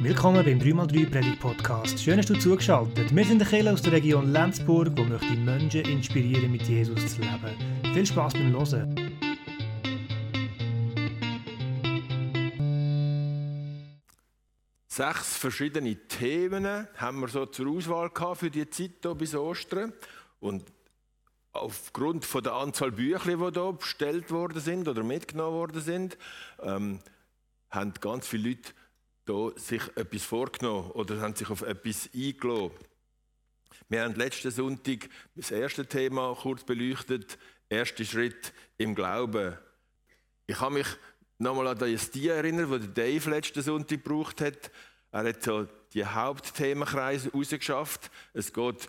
Willkommen beim 3x3 Predigt Podcast. Schön, dass du zugeschaltet. Wir sind der Kirche aus der Region Lenzburg, wo möchte Menschen inspirieren, mit Jesus zu leben. Viel Spaß beim Hören. Sechs verschiedene Themen haben wir so zur Auswahl gehabt für die Zeit hier bis Ostern. Und aufgrund von der Anzahl Bücher, die hier bestellt worden sind oder mitgenommen worden sind, ähm, haben ganz viele Leute da sich etwas vorgenommen oder haben sich auf etwas eingeladen. Wir haben letzten Sonntag das erste Thema kurz beleuchtet, erster Schritt im Glauben. Ich kann mich nochmal an das die erinnern, das Dave letzten Sonntag gebraucht hat. Er hat so die Hauptthemenkreise rausgeschafft. Es geht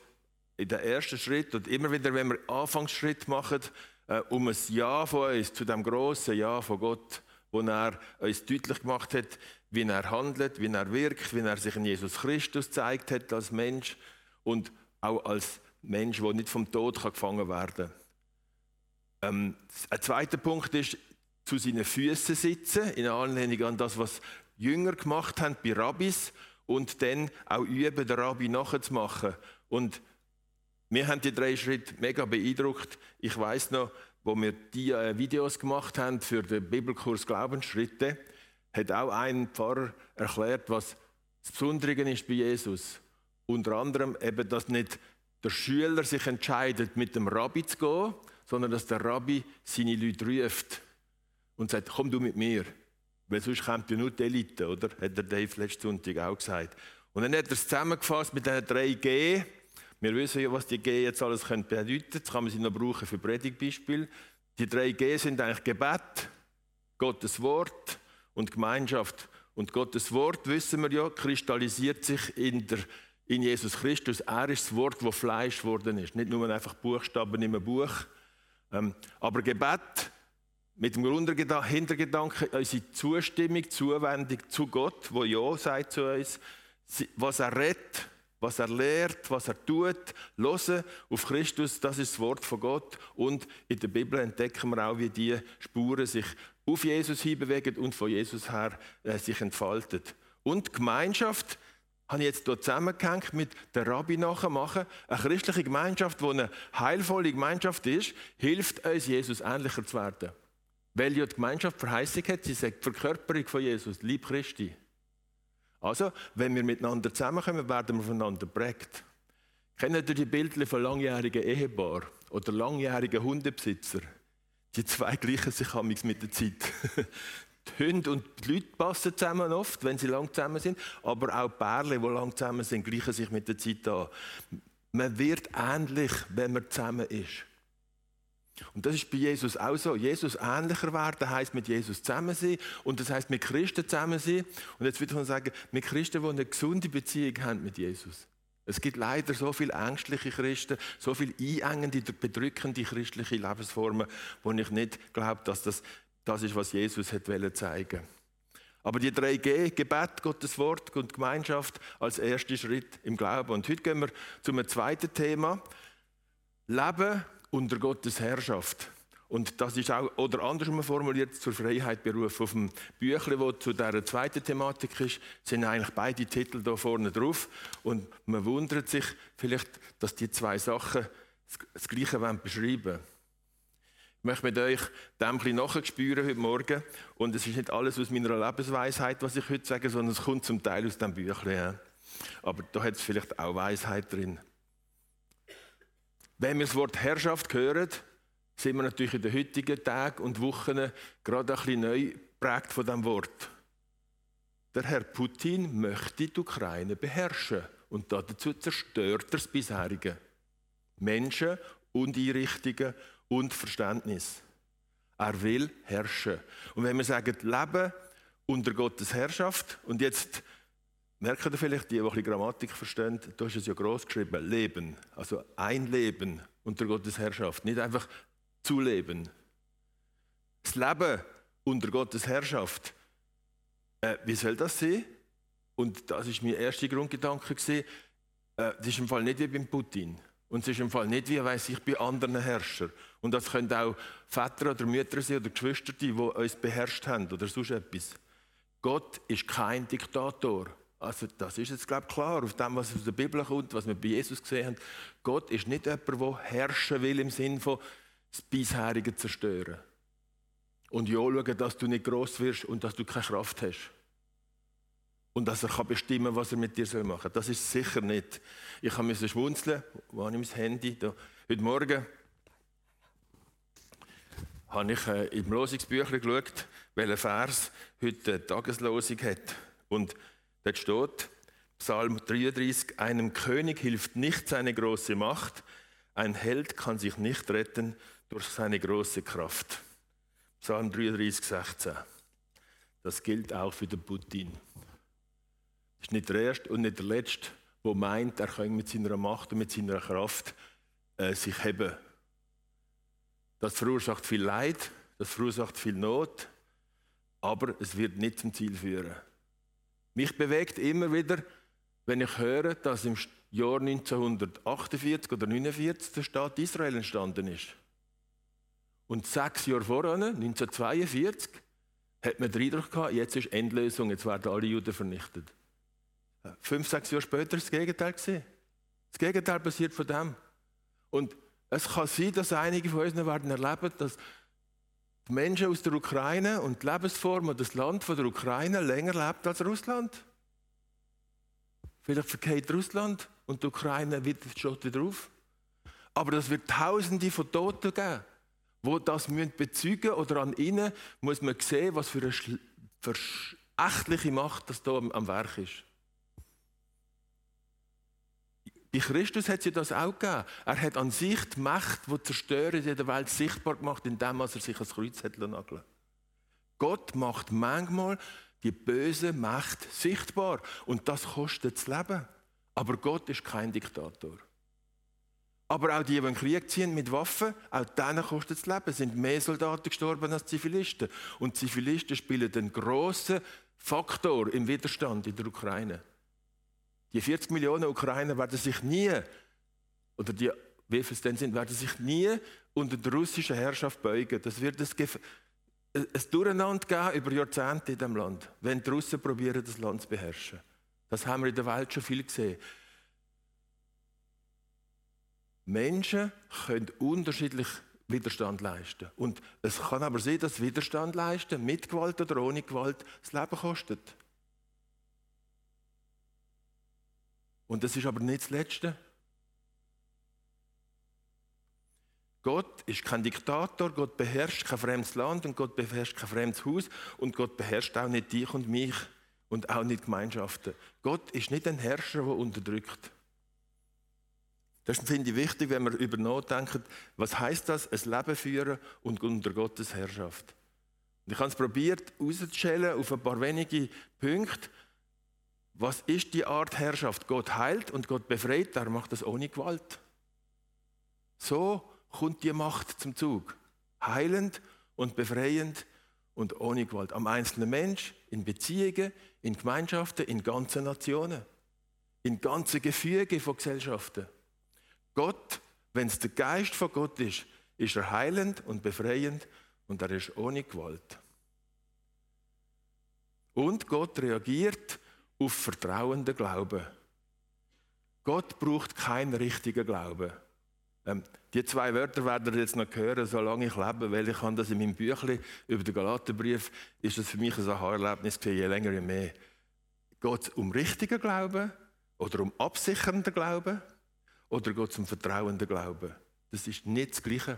in den ersten Schritt und immer wieder, wenn wir Anfangsschritt machen, äh, um ein Ja von uns zu dem großen Ja von Gott, wo er uns deutlich gemacht hat, wie er handelt, wie er wirkt, wie er sich in Jesus Christus zeigt hat als Mensch und auch als Mensch, der nicht vom Tod gefangen werden kann. Ähm, ein zweiter Punkt ist, zu seinen Füßen sitzen, in Anlehnung an das, was Jünger gemacht haben bei Rabbis und dann auch üben, den Rabbi nachzumachen. Und mir haben die drei Schritte mega beeindruckt. Ich weiß noch, wo wir die äh, Videos gemacht haben für den Bibelkurs Glaubensschritte, hat auch ein Pfarrer erklärt, was das Besondere ist bei Jesus. Unter anderem eben, dass nicht der Schüler sich entscheidet, mit dem Rabbi zu gehen, sondern dass der Rabbi seine Leute ruft und sagt, komm du mit mir. Weil sonst kommt ja nur die Elite, oder? Hat der Dave letzten Sonntag auch gesagt. Und dann hat er es zusammengefasst mit diesen drei G. Wir wissen ja, was die G jetzt alles bedeuten können. Jetzt kann man sie noch brauchen für Predigtbeispiel. Die drei G sind eigentlich Gebet, Gottes Wort und Gemeinschaft. Und Gottes Wort, wissen wir ja, kristallisiert sich in, der, in Jesus Christus. Er ist das Wort, das Fleisch geworden ist. Nicht nur einfach Buchstaben in einem Buch. Ähm, aber Gebet mit dem Hintergedanken, unsere Zustimmung, Zuwendung zu Gott, wo Ja sagt zu uns, was er redet, was er lehrt, was er tut, hören auf Christus, das ist das Wort von Gott. Und in der Bibel entdecken wir auch, wie die Spuren sich auf Jesus hinbewegen und von Jesus her äh, sich entfalten. Und Gemeinschaft habe ich jetzt hier zusammengehängt mit der Rabbi nachmachen. Eine christliche Gemeinschaft, die eine heilvolle Gemeinschaft ist, hilft uns, Jesus ähnlicher zu werden. Weil ja die Gemeinschaft Verheißung hat, sie sagt Verkörperung von Jesus, Lieb Christi. Also, wenn wir miteinander zusammenkommen, werden wir voneinander prägt. Kennen ihr die Bilder von langjährigen Ehepaar oder langjährigen Hundebesitzer? Die zwei gleichen sich mit der Zeit. die Hunde und die Leute passen zusammen oft, wenn sie lang zusammen sind, aber auch die Pärchen, die lang zusammen sind, gleichen sich mit der Zeit an. Man wird ähnlich, wenn man zusammen ist. Und das ist bei Jesus auch so. Jesus ähnlicher werden heißt mit Jesus zusammen sein und das heißt mit Christen zusammen sein. Und jetzt würde ich sagen, mit Christen, die eine gesunde Beziehung haben mit Jesus. Es gibt leider so viele ängstliche Christen, so viele einengende, bedrückende christliche Lebensformen, wo ich nicht glaube, dass das das ist, was Jesus hat zeigen Aber die drei G, Gebet, Gottes Wort und Gemeinschaft als erster Schritt im Glauben. Und heute gehen wir zum zweiten Thema. Leben unter Gottes Herrschaft. Und das ist auch, oder andersrum formuliert, zur Freiheit berufen. Auf dem Büchlein, das zu dieser zweiten Thematik ist, sind eigentlich beide Titel da vorne drauf. Und man wundert sich vielleicht, dass die zwei Sachen das Gleiche beschreiben wollen. Ich möchte mit euch dem ein bisschen nachspüren heute Morgen. Und es ist nicht alles aus meiner Lebensweisheit, was ich heute sage, sondern es kommt zum Teil aus dem Büchlein. Aber da hat es vielleicht auch Weisheit drin. Wenn wir das Wort Herrschaft hören, sind wir natürlich in den heutigen Tagen und Wochen gerade ein bisschen neu geprägt von diesem Wort. Der Herr Putin möchte die Ukraine beherrschen und dazu zerstört er das bisherige. Menschen und Einrichtungen und Verständnis. Er will herrschen. Und wenn wir sagen, Leben unter Gottes Herrschaft, und jetzt merken ihr vielleicht, die, die ein bisschen Grammatik verstehen, da ist es ja groß geschrieben, Leben. Also ein Leben unter Gottes Herrschaft, nicht einfach zu leben. Das Leben unter Gottes Herrschaft, äh, wie soll das sein? Und das ist mein erster Grundgedanke gewesen. Äh, das ist im Fall nicht wie beim Putin. Und es ist im Fall nicht wie, weiß ich, bei anderen Herrschern. Und das können auch Väter oder Mütter sein oder Geschwister, die uns beherrscht haben oder sonst etwas. Gott ist kein Diktator. Also das ist jetzt, glaube ich, klar, auf dem, was aus der Bibel kommt, was wir bei Jesus gesehen haben. Gott ist nicht jemand, der herrschen will im Sinn von das Bisherige zerstören. Und ja schauen, dass du nicht gross wirst und dass du keine Kraft hast. Und dass er kann bestimmen was er mit dir machen soll. Das ist sicher nicht. Ich musste schmunzeln, wo habe ich mein Handy? Da. Heute Morgen habe ich äh, im Losungsbüchlein geschaut, welcher Vers heute eine Tageslosung hat. Und dort steht, Psalm 33, einem König hilft nicht seine große Macht, ein Held kann sich nicht retten durch seine große Kraft. Psalm 33, 16. Das gilt auch für den Putin. Das ist nicht der Erste und nicht der Letzte, der meint, er könne mit seiner Macht und mit seiner Kraft äh, sich heben. Das verursacht viel Leid, das verursacht viel Not, aber es wird nicht zum Ziel führen. Mich bewegt immer wieder, wenn ich höre, dass im Jahr 1948 oder 1949 der Staat Israel entstanden ist. Und sechs Jahre vorher, 1942, hat man den Eindruck gehabt, jetzt ist Endlösung, jetzt werden alle Juden vernichtet. Fünf, sechs Jahre später ist das Gegenteil. Das Gegenteil passiert von dem. Und es kann sein, dass einige von uns werden erleben, dass die Menschen aus der Ukraine und die Lebensform und das Land von der Ukraine länger lebt als Russland. Vielleicht verkehrt Russland und die Ukraine wieder, steht wieder auf. Aber es wird Tausende von Toten geben, wo das bezeugen müssen oder an ihnen muss man sehen, was für eine verächtliche Macht das hier am Werk ist. Bei Christus hat sie das auch gegeben. Er hat an sich die Macht, die Zerstörer in der Welt sichtbar gemacht, indem er sich ans Kreuz hat nageln Gott macht manchmal die böse Macht sichtbar. Und das kostet das Leben. Aber Gott ist kein Diktator. Aber auch die, die in den Krieg ziehen mit Waffen, auch denen kostet das Leben. Es sind mehr Soldaten gestorben als Zivilisten. Und Zivilisten spielen einen grossen Faktor im Widerstand in der Ukraine. Die 40 Millionen Ukrainer werden sich nie, oder die, wie viel es denn sind, werden sich nie unter der russischen Herrschaft beugen. Das wird ein, ein Durcheinander geben über Jahrzehnte in diesem Land, wenn die Russen probieren, das Land zu beherrschen. Das haben wir in der Welt schon viel gesehen. Menschen können unterschiedlich Widerstand leisten. Und es kann aber sein, dass Widerstand leisten, mit Gewalt oder ohne Gewalt, das Leben kostet. Und das ist aber nicht das Letzte. Gott ist kein Diktator, Gott beherrscht kein fremdes Land und Gott beherrscht kein fremdes Haus und Gott beherrscht auch nicht dich und mich und auch nicht Gemeinschaften. Gott ist nicht ein Herrscher, der unterdrückt. Das finde ich wichtig, wenn wir über nachdenken, was heißt das, ein Leben führen und unter Gottes Herrschaft. Und ich habe es probiert, auszustellen auf ein paar wenige Punkte. Was ist die Art Herrschaft? Gott heilt und Gott befreit, er macht das ohne Gewalt. So kommt die Macht zum Zug. Heilend und befreiend und ohne Gewalt. Am einzelnen Mensch, in Beziehungen, in Gemeinschaften, in ganzen Nationen, in ganzen Gefüge von Gesellschaften. Gott, wenn es der Geist von Gott ist, ist er heilend und befreiend und er ist ohne Gewalt. Und Gott reagiert auf vertrauenden Glauben. Gott braucht keinen richtigen Glauben. Ähm, die zwei Wörter werden ihr jetzt noch hören, solange ich lebe, weil ich habe das in meinem Büchlein über den Galaterbrief, ist das für mich ein Aha-Erlebnis je länger, je mehr. Geht es um richtigen Glauben oder um absichernden Glauben oder geht es um vertrauenden Glauben? Das ist nicht das Gleiche.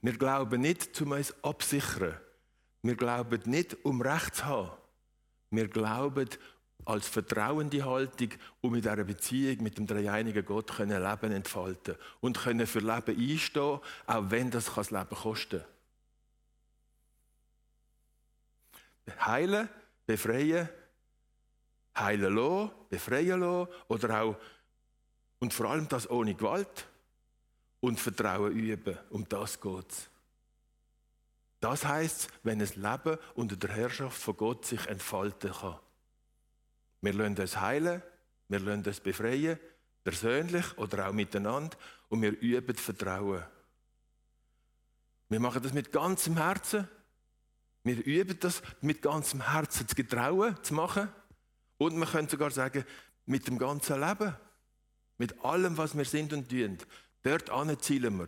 Wir glauben nicht, um uns absichern. Wir glauben nicht, um Recht zu haben. Wir glauben als vertrauende Haltung, um in dieser Beziehung mit dem dreieinigen Gott können Leben entfalten und können für Leben einstehen, auch wenn das das Leben kosten kann. Heilen, befreien, heilen lassen, befreien lassen oder auch, und vor allem das ohne Gewalt und Vertrauen üben. Um das geht es. Das heißt, wenn ein Leben unter der Herrschaft von Gott sich entfalten kann. Wir lassen uns heilen, wir lassen uns befreien, persönlich oder auch miteinander, und wir üben Vertrauen. Wir machen das mit ganzem Herzen, Wir üben das mit ganzem Herzen zu getrauen, zu machen. Und man könnte sogar sagen, mit dem ganzen Leben. Mit allem, was wir sind und tun. Dort zielen wir.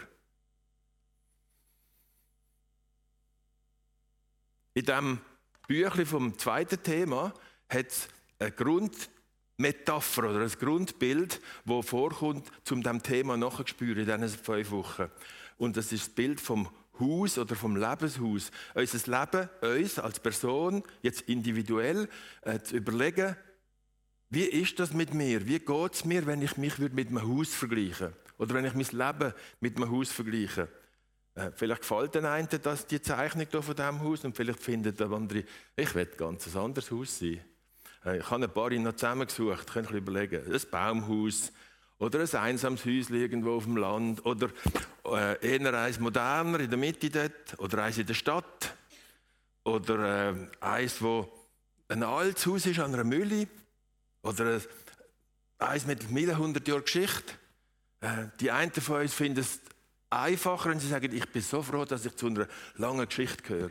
In diesem Büchlein vom zweiten Thema hat es eine Grundmetapher oder ein Grundbild, das vorkommt, um diesem Thema nachzuspüren in diesen fünf Wochen. Und das ist das Bild vom Haus oder vom Lebenshaus. Unser Leben, uns als Person, jetzt individuell, äh, zu überlegen, wie ist das mit mir? Wie geht es mir, wenn ich mich mit einem Haus vergleiche? Oder wenn ich mein Leben mit einem Haus vergleiche? Äh, vielleicht gefällt den einen das, die Zeichnung hier von diesem Haus und vielleicht findet der andere, ich will ganz anderes Haus sein. Äh, ich habe ein paar noch zusammengesucht, könnt ihr überlegen. Ein Baumhaus oder ein einsames Haus irgendwo auf dem Land oder äh, eher eins moderner in der Mitte dort oder eins in der Stadt oder äh, eins, wo ein altes Haus ist an einer Mühle oder eins mit 100 Jahren Geschichte. Die einen von uns finden es einfacher, wenn sie sagen, ich bin so froh, dass ich zu einer langen Geschichte gehöre.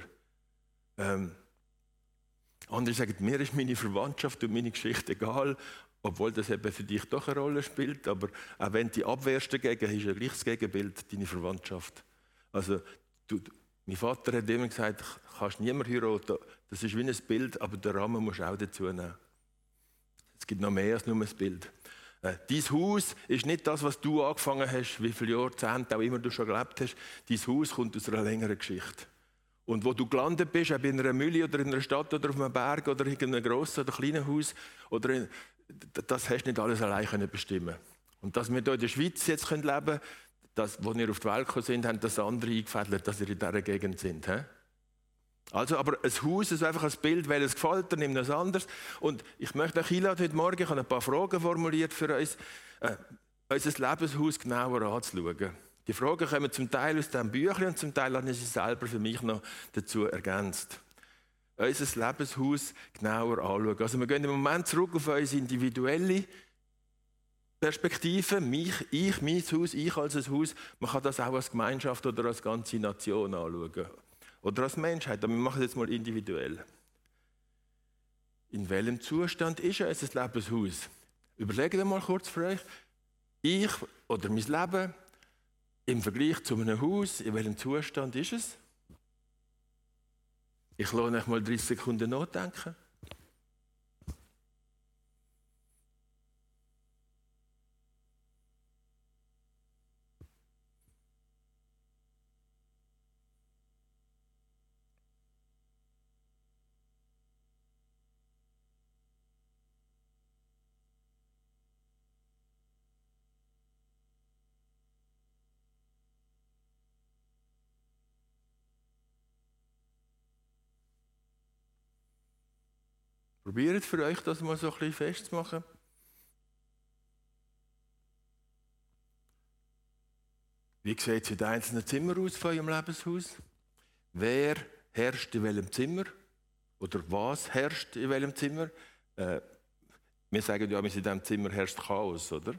Ähm, andere sagen, mir ist meine Verwandtschaft und meine Geschichte egal, obwohl das eben für dich doch eine Rolle spielt. Aber auch wenn du abwehrst dagegen, ist ja gleich das Gegenbild deine Verwandtschaft. Also, du, mein Vater hat immer gesagt, du kannst niemand heiraten. Das ist wie ein Bild, aber den Rahmen musst du auch dazu nehmen. Es gibt noch mehr als nur ein Bild. Äh, dein Haus ist nicht das, was du angefangen hast, wie viele Jahrzehnte auch immer du schon gelebt hast. Dein Haus kommt aus einer längeren Geschichte. Und wo du gelandet bist, ob in einer Mühle oder in einer Stadt oder auf einem Berg oder in einem grossen oder kleinen Haus, oder in, das hast du nicht alles allein bestimmen Und dass wir hier in der Schweiz jetzt leben können, das, wo wir auf die Welt gekommen sind, haben das andere eingefädelt, dass wir in dieser Gegend sind. He? Also, aber ein Haus ist einfach ein Bild, weil es gefällt, dann nimmt es anders. Und ich möchte euch einladen heute Morgen, ich habe ein paar Fragen formuliert für uns, äh, unser Lebenshaus genauer anzuschauen. Die Fragen kommen zum Teil aus diesem Büchlein und zum Teil habe ich sie selber für mich noch dazu ergänzt. Unser Lebenshaus genauer anschauen. Also wir gehen im Moment zurück auf unsere individuelle Perspektive, mich, ich, mein Haus, ich als ein Haus. Man kann das auch als Gemeinschaft oder als ganze Nation anschauen. Oder als Menschheit, aber wir machen es jetzt mal individuell. In welchem Zustand ist unser Lebenshaus? Überlegt mal kurz für euch. Ich oder mein Leben im Vergleich zu einem Haus, in welchem Zustand ist es? Ich lasse euch mal 30 Sekunden nachdenken. Probiert für euch das mal so ein bisschen festzumachen. Wie sieht es in den einzelnen Zimmern aus von eurem Lebenshaus? Wer herrscht in welchem Zimmer? Oder was herrscht in welchem Zimmer? Äh, wir sagen ja, in diesem Zimmer herrscht Chaos, oder?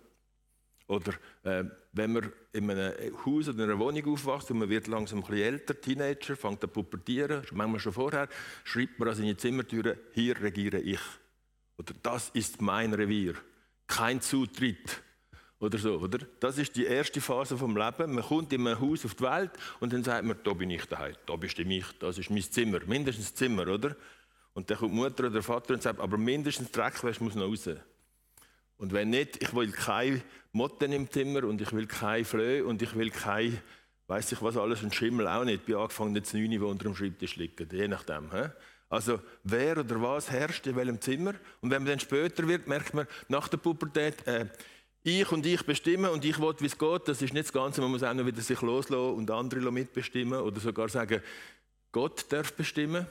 Oder äh, wenn man in einem Haus oder einer Wohnung aufwächst und man wird langsam ein bisschen älter, Teenager, fängt an pubertieren, manchmal schon vorher, schreibt man an seine Zimmertüre, hier regiere ich. Oder das ist mein Revier. Kein Zutritt. Oder so, oder? Das ist die erste Phase vom Leben. Man kommt in ein Haus auf die Welt und dann sagt man, da bin ich daheim, da bestimme ich, das ist mein Zimmer, mindestens Zimmer, oder? Und dann kommt die Mutter oder der Vater und sagt, aber mindestens Dreckwäsche muss noch raus. Und wenn nicht, ich will keine Motten im Zimmer und ich will keine Flöhe und ich will kein, weiß ich was alles, ein Schimmel auch nicht, bei angefangen jetzt neun, die unter dem Schreibtisch liegen, je nachdem. He? Also wer oder was herrscht in welchem Zimmer? Und wenn man dann später wird, merkt man nach der Pubertät, äh, ich und ich bestimmen und ich will, wie es geht, das ist nicht das Ganze, man muss auch noch wieder sich loslassen und andere mitbestimmen oder sogar sagen, Gott darf bestimmen.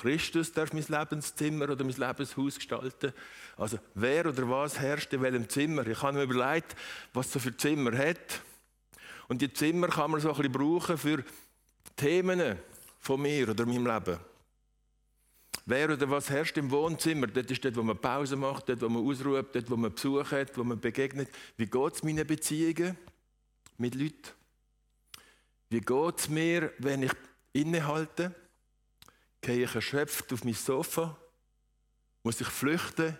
Christus darf mein Lebenszimmer oder mein Lebenshaus gestalten. Also wer oder was herrscht in welchem Zimmer? Ich habe mir überlegt, was so für Zimmer hat. Und die Zimmer kann man so ein bisschen brauchen für Themen von mir oder meinem Leben. Wer oder was herrscht im Wohnzimmer? Dort ist dort, wo man Pause macht, dort, wo man ausruht, dort, wo man Besuch hat, wo man begegnet. Wie geht es meinen Beziehungen mit Leuten? Wie geht es mir, wenn ich innehalte? Gehe ich erschöpft auf mein Sofa, muss ich flüchten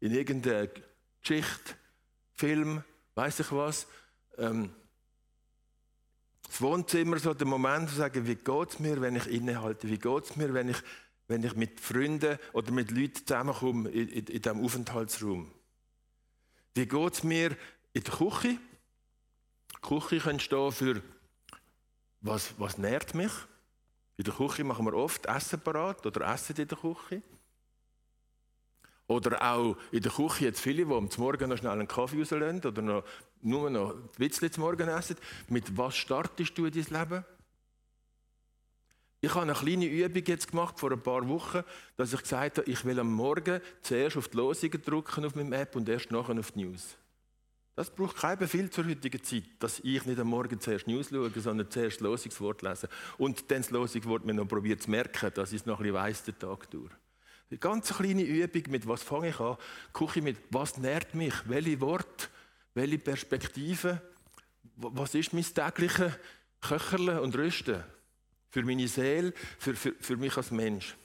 in irgendeine Geschichte, Film, weiß ich was. Ähm, das Wohnzimmer, so der Moment zu sagen, wie geht es mir, wenn ich innehalte, wie geht es mir, wenn ich, wenn ich mit Freunden oder mit Leuten zusammenkomme in, in, in diesem Aufenthaltsraum. Wie geht es mir in der Küche? Die Küche kann stehen für, was, was nährt mich. In der Küche machen wir oft Essen parat oder Essen in der Küche. Oder auch in der Küche jetzt viele, die am Morgen noch schnell einen Kaffee rauslassen oder noch, nur noch ein Witzchen zum Morgen essen. Mit was startest du in dein Leben? Ich habe eine kleine Übung jetzt gemacht vor ein paar Wochen, dass ich gesagt habe, ich will am Morgen zuerst auf die Losungen drücken auf meinem App und erst nachher auf die News. Das braucht kein Befehl zur heutigen Zeit, dass ich nicht am Morgen zuerst News schaue, sondern zuerst das Losungswort lese. Und dann das Losungswort mir noch probiert zu merken, dass ich es noch ein bisschen weiss, den Tag durch. Eine ganz kleine Übung, mit was fange ich an? Gucke ich mit, was nährt mich? Welche Worte? Welche Perspektive? Was ist mein tägliches Köcherle und Rüsten? Für meine Seele, für, für, für mich als Mensch.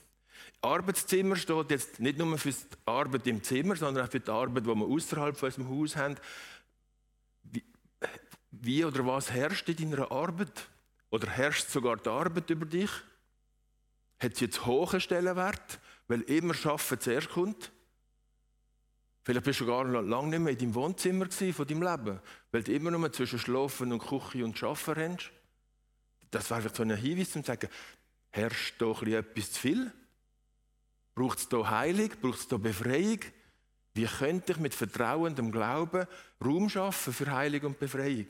Arbeitszimmer steht jetzt nicht nur für die Arbeit im Zimmer, sondern auch für die Arbeit, die wir außerhalb von unserem Haus haben. Wie, oder was herrscht in deiner Arbeit? Oder herrscht sogar die Arbeit über dich? Hat sie jetzt hohen Stellenwert? weil immer Schaffen zuerst kommt. Vielleicht bist du gar lange nicht mehr in deinem Wohnzimmer von deinem Leben, weil du immer nur zwischen Schlafen und Küche und Schaffen rennst. Das wäre so ein Hinweis, um zu sagen, herrscht doch etwas zu viel? Braucht es hier Heilung? Braucht es hier Befreiung? Wie könnte ich mit vertrauendem Glauben Raum schaffen für Heilung und Befreiung?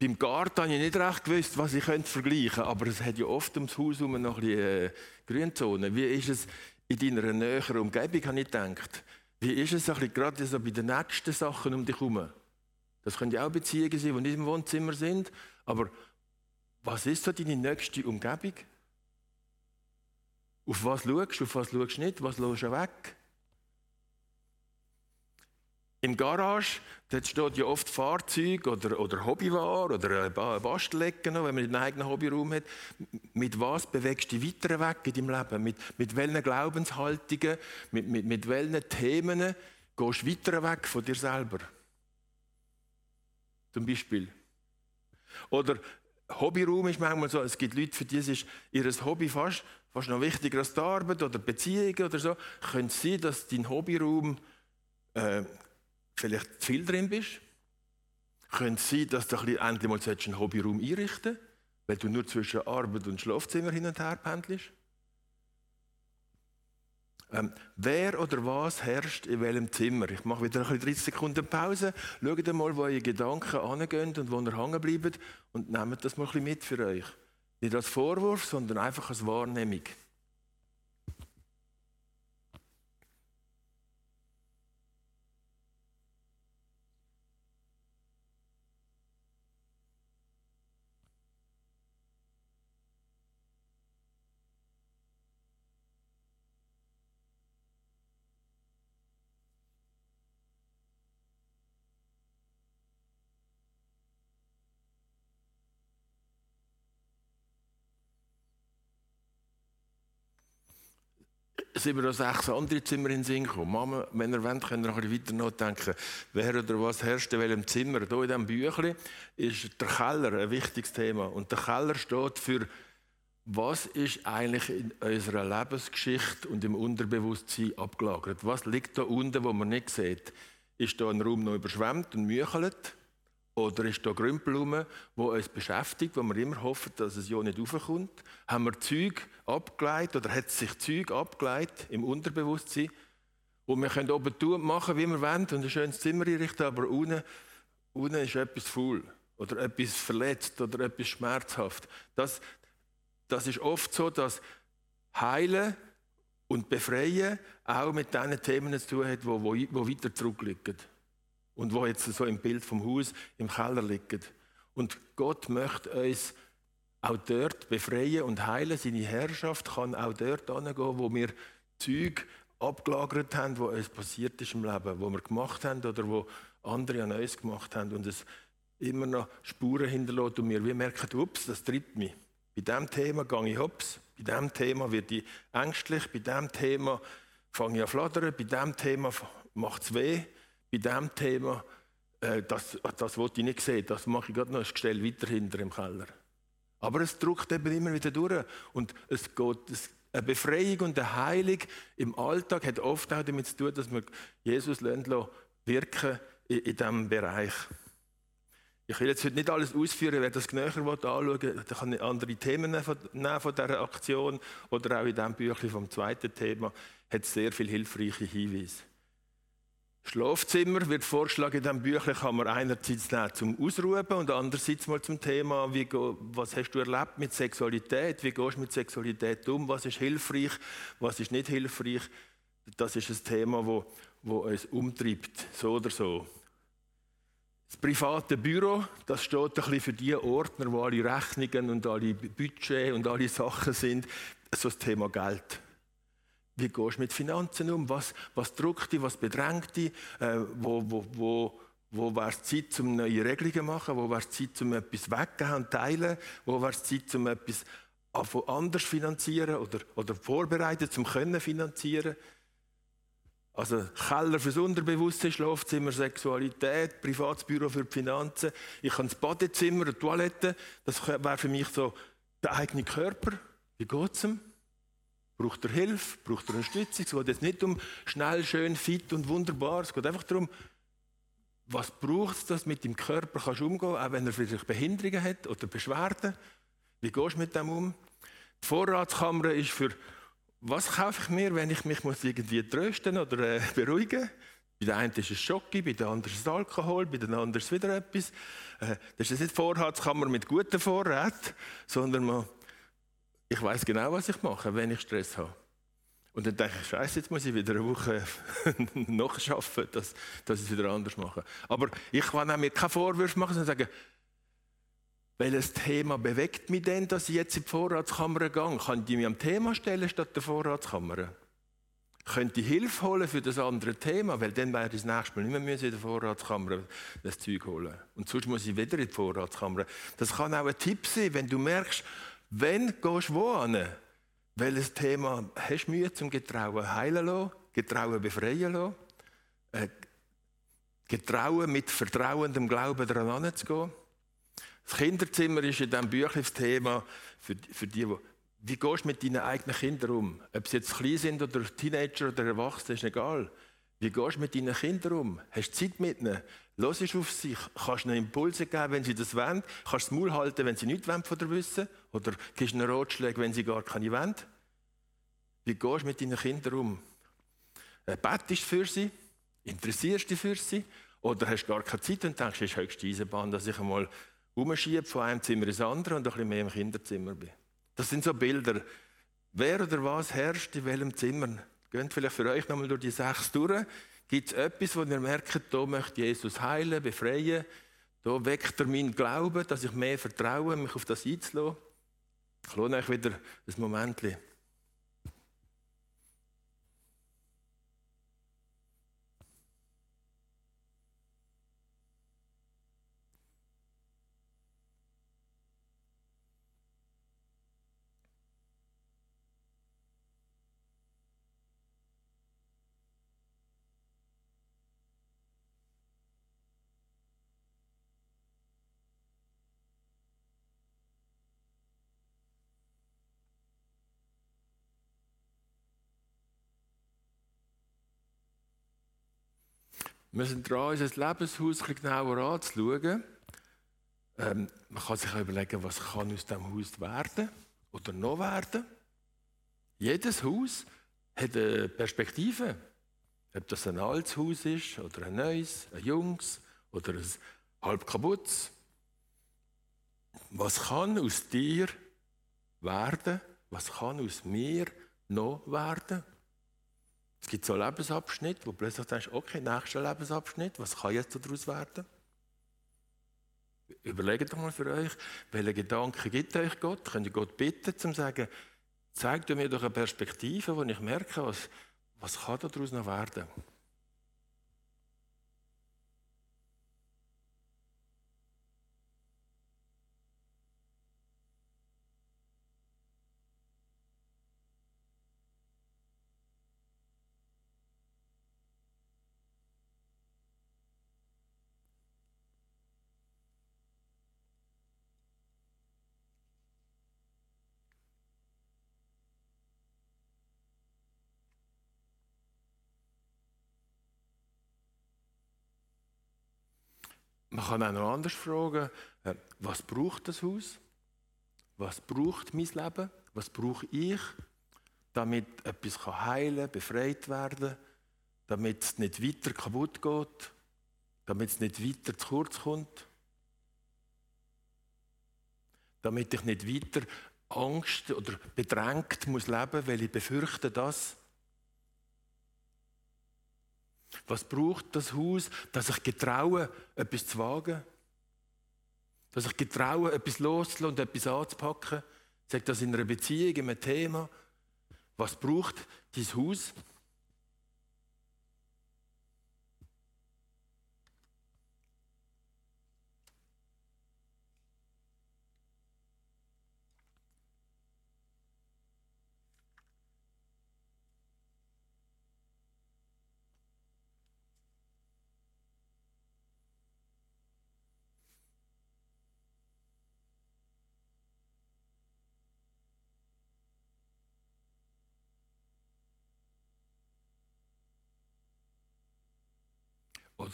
Beim Garten habe ich nicht recht gewusst, was ich vergleichen könnte, aber es hat ja oft ums Haus herum noch ein bisschen äh, Grünzone. Wie ist es in deiner näheren Umgebung, habe ich gedacht. Wie ist es gerade so bei den nächsten Sachen um dich herum? Das können ja auch Beziehungen sein, die nicht im Wohnzimmer sind, aber was ist so deine nächste Umgebung? Auf was schaust du, auf was schaust du nicht, was lässt du weg? Im Garage dort steht ja oft Fahrzeug oder, oder Hobbyware oder eine Bastelecke, wenn man einen eigenen Hobbyraum hat. Mit was bewegst du dich weiter weg in deinem Leben? Mit, mit welchen Glaubenshaltungen, mit, mit, mit welchen Themen gehst du weiter weg von dir selber? Zum Beispiel. Oder Hobbyraum ist manchmal so, es gibt Leute, für die ist ihr Hobby fast, fast noch wichtiger als die Arbeit oder Beziehungen oder so. Könnte es sein, dass dein Hobbyraum äh, vielleicht zu viel drin bist. Könnte es sein, dass du endlich mal einen Hobbyraum einrichten solltest, weil du nur zwischen Arbeit und Schlafzimmer hin und her pendelst? Ähm, wer oder was herrscht in welchem Zimmer? Ich mache wieder ein 30 Sekunden Pause. Schaut mal, wo eure Gedanken angehen und wo ihr hängen bleibt und nehmt das mal ein bisschen mit für euch. Nicht als Vorwurf, sondern einfach als Wahrnehmung. Sind mir noch sechs andere Zimmer in den Sinn gekommen. Mama, wenn ihr wollt, könnt ihr noch weiter nachdenken. Wer oder was herrscht in welchem Zimmer? Hier in diesem Büchlein ist der Keller ein wichtiges Thema. Und der Keller steht für, was ist eigentlich in unserer Lebensgeschichte und im Unterbewusstsein abgelagert? Was liegt da unten, wo man nicht sieht? Ist da ein Raum noch überschwemmt und müchelt? Oder ist da Grümpel rum, wo uns beschäftigt, wo wir immer hoffen, dass es ja nicht raufkommt? Haben wir Zeug abgeleitet oder hat sich Zeug abgeleitet im Unterbewusstsein? Und wir können oben tun machen, wie wir wollen und ein schönes Zimmer einrichten, aber unten, unten ist etwas faul oder etwas verletzt oder etwas schmerzhaft. Das, das ist oft so, dass Heilen und Befreien auch mit diesen Themen zu tun hat, die weiter zurückliegen und wo jetzt so im Bild vom Haus im Keller liegen. Und Gott möchte uns auch dort befreien und heilen. Seine Herrschaft kann auch dort angehen, wo wir Zeug abgelagert haben, was uns passiert ist im Leben, wo wir gemacht haben oder wo andere an uns gemacht haben und es immer noch Spuren hinterlässt und wir merken, ups, das treibt mich. Bei diesem Thema gehe ich hops, bei diesem Thema werde ich ängstlich, bei diesem Thema fange ich an flattern, bei diesem Thema macht es weh, bei diesem Thema, äh, das, das wollte ich nicht sehen, das mache ich gerade noch ein Gestell weiter hinter im Keller. Aber es drückt eben immer wieder durch und es geht, es, eine Befreiung und eine Heilung im Alltag hat oft auch damit zu tun, dass wir Jesus wirken in, in diesem Bereich. Ich will jetzt heute nicht alles ausführen, wer das näher anschauen will, kann andere Themen nehmen von dieser Aktion oder auch in diesem Büchlein vom zweiten Thema hat sehr viele hilfreiche Hinweise. Schlafzimmer wird vorgeschlagen in diesem Büchlein, kann man einerseits nehmen zum Ausruhen und andererseits mal zum Thema, wie, was hast du erlebt mit Sexualität, wie gehst du mit Sexualität um, was ist hilfreich, was ist nicht hilfreich. Das ist ein Thema, wo, wo uns umtreibt, so oder so. Das private Büro, das steht ein bisschen für die Ordner, wo alle Rechnungen und alle Budget und alle Sachen sind, so das Thema Geld. Wie gehst du mit Finanzen um? Was, was drückt dich, was bedrängt dich? Äh, wo wo, wo, wo wäre es Zeit, um neue Regelungen zu machen? Wo wäre es Zeit, um etwas weggeben und teilen? Wo wäre es Zeit, um etwas anders finanzieren oder, oder vorbereiten, um können finanzieren? Also Keller fürs Unterbewusstsein, Schlafzimmer, Sexualität, Privatsbüro für die Finanzen. Ich habe das Badezimmer, eine Toilette. Das wäre für mich so der eigene Körper. Wie geht es ihm? Braucht er Hilfe? Braucht er Unterstützung? Es geht jetzt nicht um schnell, schön, fit und wunderbar. Es geht einfach darum, was braucht es, dass du mit dem Körper kannst umgehen kannst, auch wenn er vielleicht Behinderungen hat oder Beschwerden. Wie gehst du mit dem um? Die Vorratskammer ist für was kaufe ich mir, wenn ich mich muss irgendwie trösten oder äh, beruhigen muss? Bei der einen ist es Schocke, bei der anderen ist es Alkohol, bei der anderen ist es wieder etwas. Äh, das ist nicht Vorratskammer mit guten Vorräten, sondern man, ich weiß genau, was ich mache, wenn ich Stress habe. Und dann denke ich, Scheiße, jetzt muss ich wieder eine Woche nachschaffen, dass, dass ich es wieder anders mache. Aber ich kann auch mir keine Vorwürfe machen, sondern sagen, welches Thema bewegt mich denn, dass ich jetzt in die Vorratskammer gehe? Kann ich mich am Thema stellen statt der Vorratskammer? Könnte ich Hilfe holen für das andere Thema? Weil dann wäre ich das nächste Mal nicht mehr in der Vorratskammer das Zeug holen. Und sonst muss ich wieder in die Vorratskammer. Das kann auch ein Tipp sein, wenn du merkst, wenn gehst du wo an? Welches Thema hast du Mühe zum Getrauen heilen lassen? Getrauen befreien lassen? Äh, Getrauen mit vertrauendem Glauben daran anzugehen? Das Kinderzimmer ist in diesem Buch das Thema für, für die, die wie gehst du mit deinen eigenen Kindern um? Ob sie jetzt klein sind oder Teenager oder Erwachsene, ist egal. Wie gehst du mit deinen Kindern um? Hast du Zeit mit ihnen? Hörst auf sich? Kannst ihnen Impulse geben, wenn sie das wollen? Kannst du das Maul halten, wenn sie nichts wollen von dir wissen? Oder gibst ihnen Ratschläge, wenn sie gar keine wollen? Wie gehst du mit deinen Kindern um? Äh, bettest du für sie? Interessierst du dich für sie? Oder hast du gar keine Zeit und denkst, es ist höchste Eisenbahn, dass ich einmal umschiebe von einem Zimmer ins andere und ein bisschen mehr im Kinderzimmer bin. Das sind so Bilder. Wer oder was herrscht in welchem Zimmer? Geht vielleicht für euch nochmal durch die sechs durch. Gibt es etwas, wo ihr merkt, da möchte Jesus heilen, befreien? Da weckt er meinen Glauben, dass ich mehr vertraue, mich auf das einzulassen? Ich lohne euch wieder ein Moment. Wir sind dran, unser Lebenshaus ein genauer anzuschauen. Ähm, man kann sich überlegen, was kann aus diesem Haus werden oder noch werden. Jedes Haus hat eine Perspektive. Ob das ein altes Haus ist oder ein neues, ein junges oder ein halb kaputtes. Was kann aus dir werden? Was kann aus mir noch werden? Es gibt so Lebensabschnitte, wo plötzlich denkst, okay, nächster Lebensabschnitt, was kann jetzt daraus werden? Überlegt doch mal für euch, welche Gedanken gibt euch Gott? Könnt ihr Gott bitten, zu sagen, zeig mir doch eine Perspektive, wo ich merke, was, was kann daraus noch werden? Man kann auch noch anders fragen, äh, was braucht das Haus? Was braucht mein Leben? Was brauche ich, damit etwas heilen kann, befreit werden damit es nicht weiter kaputt geht, damit es nicht weiter zu kurz kommt, damit ich nicht weiter Angst oder bedrängt muss leben, weil ich befürchte das. Was braucht das Haus, dass ich getraue, etwas zu wagen? Dass ich getraue, etwas loszulassen und etwas anzupacken? Sagt das in einer Beziehung, in einem Thema? Was braucht dieses Haus?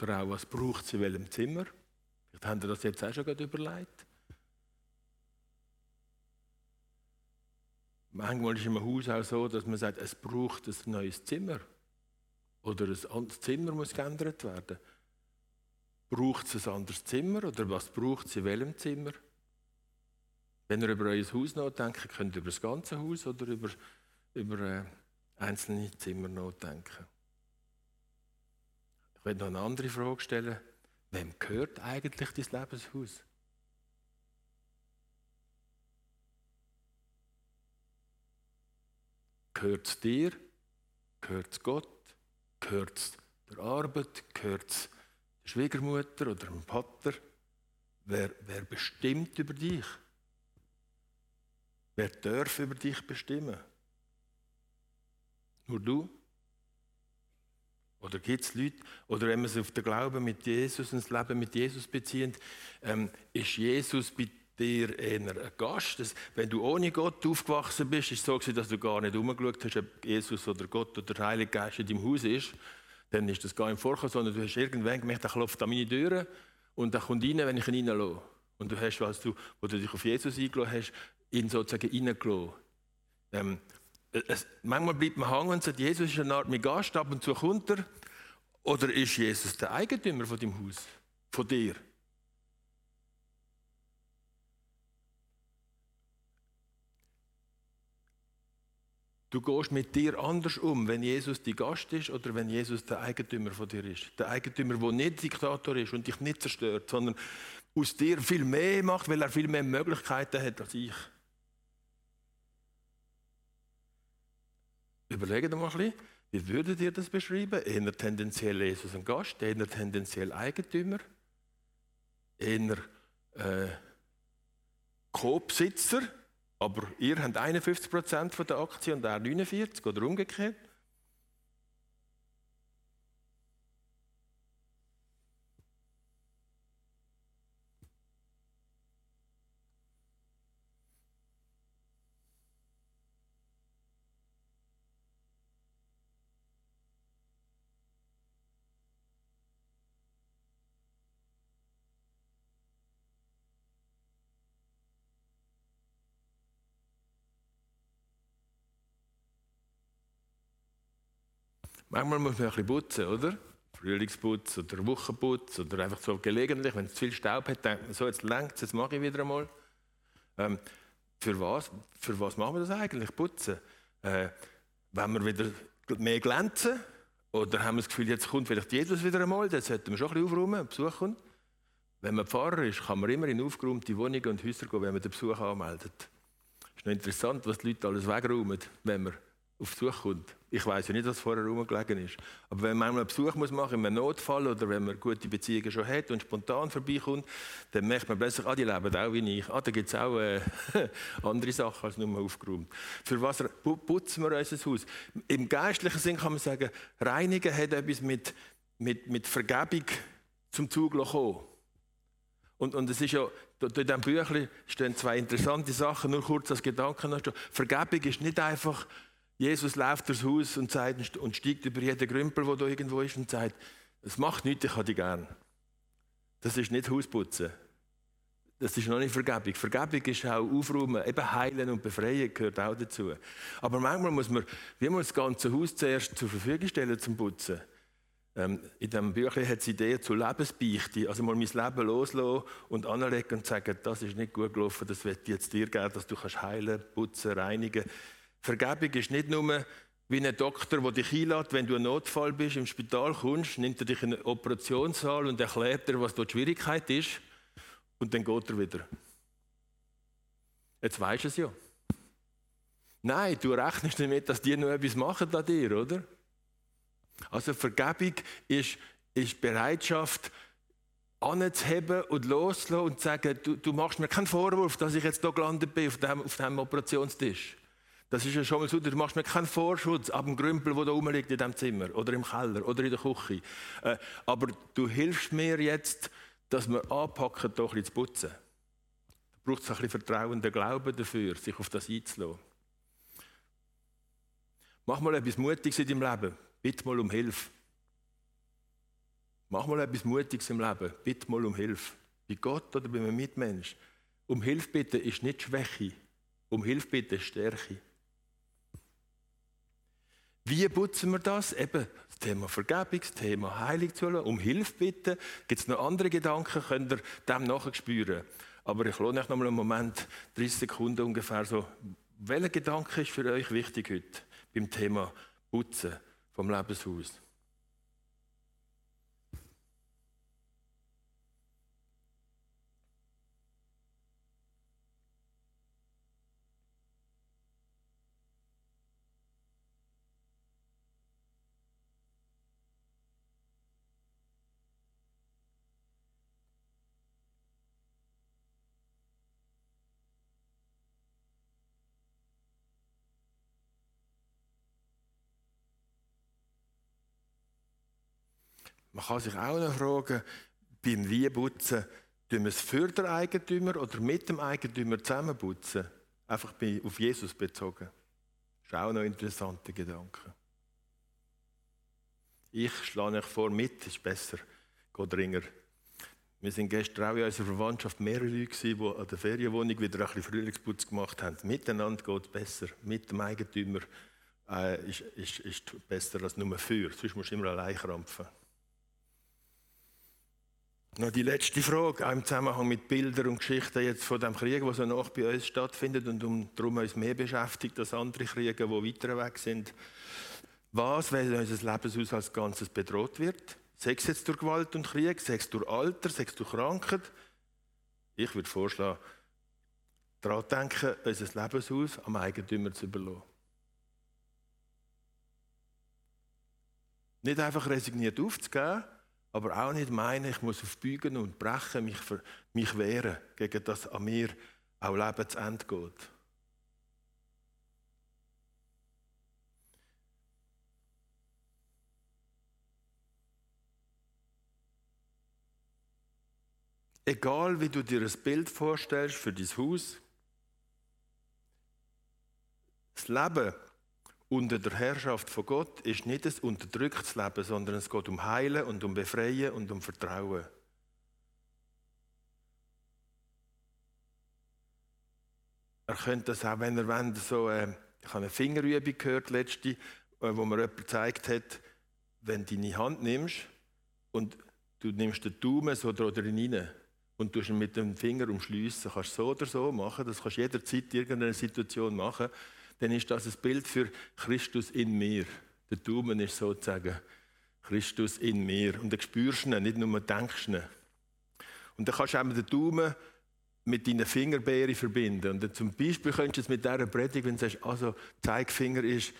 Oder auch, was braucht es in welchem Zimmer? Vielleicht haben Sie das jetzt auch schon überlegt. Manchmal ist im Haus auch so, dass man sagt, es braucht ein neues Zimmer. Oder ein anderes Zimmer muss geändert werden. Braucht es ein anderes Zimmer oder was braucht es in welchem Zimmer? Wenn ihr über euer Haus nachdenkt, könnt ihr über das ganze Haus oder über, über äh, einzelne Zimmer nachdenken. Ich will noch eine andere Frage stellen. Wem gehört eigentlich dein Lebenshaus? Gehört es dir? Gehört es Gott? Gehört es der Arbeit? Gehört es der Schwiegermutter oder dem Vater? Wer, wer bestimmt über dich? Wer darf über dich bestimmen? Nur du? Oder gibt es Leute, oder wenn man es auf den Glauben mit Jesus und das Leben mit Jesus bezieht, ähm, ist Jesus bei dir eher ein Gast? Das, wenn du ohne Gott aufgewachsen bist, ist es so, dass du gar nicht umgeschaut hast, ob Jesus oder Gott oder der Heilige Geist in deinem Haus ist. Dann ist das gar nicht vorgekommen, sondern du hast irgendwann gemerkt, er klopft an meine Türen und er kommt rein, wenn ich ihn reinlasse. Und du hast, was du, wo du dich auf Jesus eingelassen hast, ihn sozusagen reingelassen. Ähm, es, manchmal bleibt man hängen und sagt, Jesus ist eine Art mein Gast, ab und zu kommt er. Oder ist Jesus der Eigentümer von dem Haus, von dir? Du gehst mit dir anders um, wenn Jesus die Gast ist oder wenn Jesus der Eigentümer von dir ist. Der Eigentümer, der nicht Diktator ist und dich nicht zerstört, sondern aus dir viel mehr macht, weil er viel mehr Möglichkeiten hat als ich. Überlegt mal ein bisschen, wie würdet ihr das beschreiben? Eher tendenziell Jesus ein Gast, eher tendenziell Eigentümer, eher äh, Co-Besitzer, aber ihr habt 51% der Aktien und er 49% oder umgekehrt. Manchmal muss man ein bisschen putzen, oder? Frühlingsputz oder Wochenputz oder einfach so gelegentlich, wenn es zu viel Staub hat, denkt man so, jetzt längt es, jetzt mache ich wieder einmal. Ähm, für, was, für was machen wir das eigentlich, putzen? Äh, wenn wir wieder mehr glänzen oder haben wir das Gefühl, jetzt kommt vielleicht Jesus wieder einmal, dann sollten wir schon ein bisschen aufräumen, Besuch kommt. Wenn man Pfarrer ist, kann man immer in aufgeräumte Wohnungen und Häuser gehen, wenn man den Besuch anmeldet. Es ist noch interessant, was die Leute alles wegräumen, wenn man auf Besuch kommt. Ich weiß ja nicht, was vorher rumgelegen ist. Aber wenn man einen Besuch muss machen in einem Notfall oder wenn man gute Beziehungen schon hat und spontan vorbeikommt, dann merkt man plötzlich, ah, die leben auch wie ich. Ah, da gibt es auch äh, andere Sachen als nur aufgeräumt. Für was putzen wir unser Haus? Im geistlichen Sinn kann man sagen, Reinigen hat etwas mit, mit, mit Vergebung zum Zug gekommen. Und, und es ist ja, in diesem Büchlein stehen zwei interessante Sachen, nur kurz als Gedanken. Vergebung ist nicht einfach Jesus läuft durchs Haus und, sagt, und steigt über jeden Grümpel, der da irgendwo ist, und sagt, es macht nichts, ich habe dich gern. Das ist nicht Hausputzen. Das ist noch nicht Vergebung. Vergebung ist auch Aufräumen, eben Heilen und Befreien gehört auch dazu. Aber manchmal muss man, wie man das ganze Haus zuerst zur Verfügung stellen zum Putzen. Ähm, in diesem Büchlein hat es Ideen zu Lebensbeichte, also mal mein Leben loslassen und anlegen und sagen, das ist nicht gut gelaufen, das wird jetzt dir geben, dass du kannst heilen, putzen, reinigen. Vergebung ist nicht nur wie ein Doktor, der dich einlädt, wenn du ein Notfall bist, im Spital kommst, nimmt er dich in einen Operationssaal und erklärt dir, was dort die Schwierigkeit ist und dann geht er wieder. Jetzt weisst du es ja. Nein, du rechnest damit, dass die noch etwas machen an dir, oder? Also Vergebung ist, ist Bereitschaft, anzuheben und loszulassen und zu sagen, du, du machst mir keinen Vorwurf, dass ich jetzt hier gelandet bin auf dem, auf dem Operationstisch. Das ist ja schon mal so, du machst mir keinen Vorschutz ab dem Grümpel, der da rumliegt in diesem Zimmer oder im Keller oder in der Küche. Äh, aber du hilfst mir jetzt, dass wir anpacken, hier ein bisschen zu putzen. Da braucht es ein bisschen Vertrauen, den Glauben dafür, sich auf das einzulassen. Mach mal etwas Mutiges in deinem Leben. Bitte mal um Hilfe. Mach mal etwas Mutiges im Leben. Bitte mal um Hilfe. Bei Gott oder bei einem Mitmensch. Um Hilfe bitten ist nicht Schwäche. Um Hilfe bitten ist Stärke. Wie putzen wir das? Eben das Thema Vergebung, das Thema Heilung zu lassen, um Hilfe bitten. Gibt es noch andere Gedanken, könnt ihr dem nachspüren. Aber ich lohne euch noch mal einen Moment, 30 Sekunden ungefähr so. Welcher Gedanke ist für euch wichtig heute beim Thema Putzen? vom Lebenshaus. Kann sich auch noch fragen, beim Wieputzen, tun wir es für den Eigentümer oder mit dem Eigentümer zusammen putzen? Einfach auf Jesus bezogen. Das ist auch noch ein interessanter Gedanke. Ich schlage euch vor, mit ist besser. Geht ringer. Wir sind gestern auch in unserer Verwandtschaft mehrere Leute, die an der Ferienwohnung wieder ein bisschen Frühlingsputz gemacht haben. Miteinander geht es besser. Mit dem Eigentümer äh, ist, ist, ist besser als nur für. Sonst musst du immer allein krampfen. Noch die letzte Frage, auch im Zusammenhang mit Bildern und Geschichten jetzt von dem Krieg, der so nach bei uns stattfindet und um, darum uns mehr beschäftigt als andere Kriege, die weiter weg sind. Was, wenn unser Lebenshaus als Ganzes bedroht wird? Sei es jetzt durch Gewalt und Krieg, sei es durch Alter, sei es durch Krankheit? Ich würde vorschlagen, daran denken, unser Lebenshaus am Eigentümer zu überlassen. Nicht einfach resigniert aufzugeben, aber auch nicht meinen, ich muss auf Bügen und Brechen mich, für, mich wehren, gegen das an mir auch Leben zu Ende geht. Egal wie du dir ein Bild vorstellst für dein Haus, das Leben unter der Herrschaft von Gott ist nicht ein unterdrücktes Leben, sondern es geht um Heilen und um Befreien und um Vertrauen. Er könnte das auch, wenn er wenn so, äh, ich habe eine Fingerübung gehört letzte, äh, wo mir jemand gezeigt hat, wenn du deine Hand nimmst und du nimmst den Daumen so da rein und du ihn mit dem Finger umschliessen, kannst so oder so machen, das kannst du jederzeit in irgendeiner Situation machen dann ist das ein Bild für Christus in mir. Der Daumen ist sozusagen Christus in mir. Und dann spürst du ihn, nicht nur denkst du ihn. Und dann kannst du auch den Daumen mit deinen Fingerbeeren verbinden. Und zum Beispiel könntest du es mit dieser Predigt, wenn du sagst, also Zeigefinger ist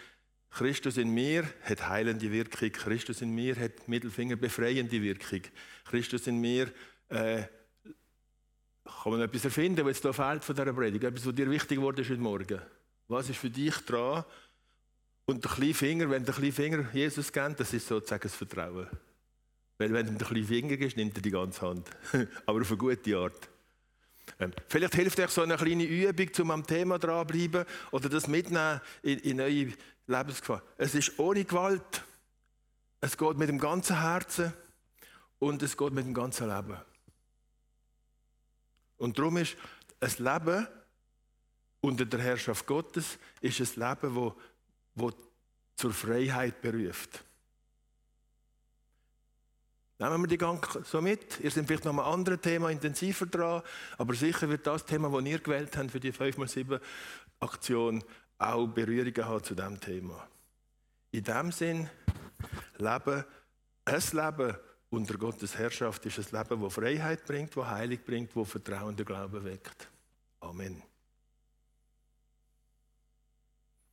Christus in mir, hat heilende Wirkung. Christus in mir hat Mittelfinger befreiende Wirkung. Christus in mir äh, kann man etwas erfinden, was da fehlt von dieser Predigt. Etwas, was dir wichtig ist heute Morgen. Was ist für dich dran? Und der kleine Finger, wenn der kleine Finger Jesus kennt, das ist sozusagen das Vertrauen. Weil wenn du ihm den kleinen Finger gibst, nimmt er die ganze Hand. Aber auf eine gute Art. Ähm, vielleicht hilft euch so eine kleine Übung, um am Thema dranbleiben oder das mitnehmen in, in neue Lebensgefahr. Es ist ohne Gewalt. Es geht mit dem ganzen Herzen und es geht mit dem ganzen Leben. Und darum ist ein Leben unter der Herrschaft Gottes ist ein Leben, wo, wo zur Freiheit beruft. Nehmen wir die Gedanken so mit. Ihr seid vielleicht noch ein anderes Thema intensiver dran, aber sicher wird das Thema, das ihr gewählt habt für die 5x7 Aktion, auch Berührungen haben zu diesem Thema. In dem Sinn, Leben, ein Leben unter Gottes Herrschaft ist ein Leben, das Freiheit bringt, das Heilig bringt, das Vertrauen und Glauben weckt. Amen.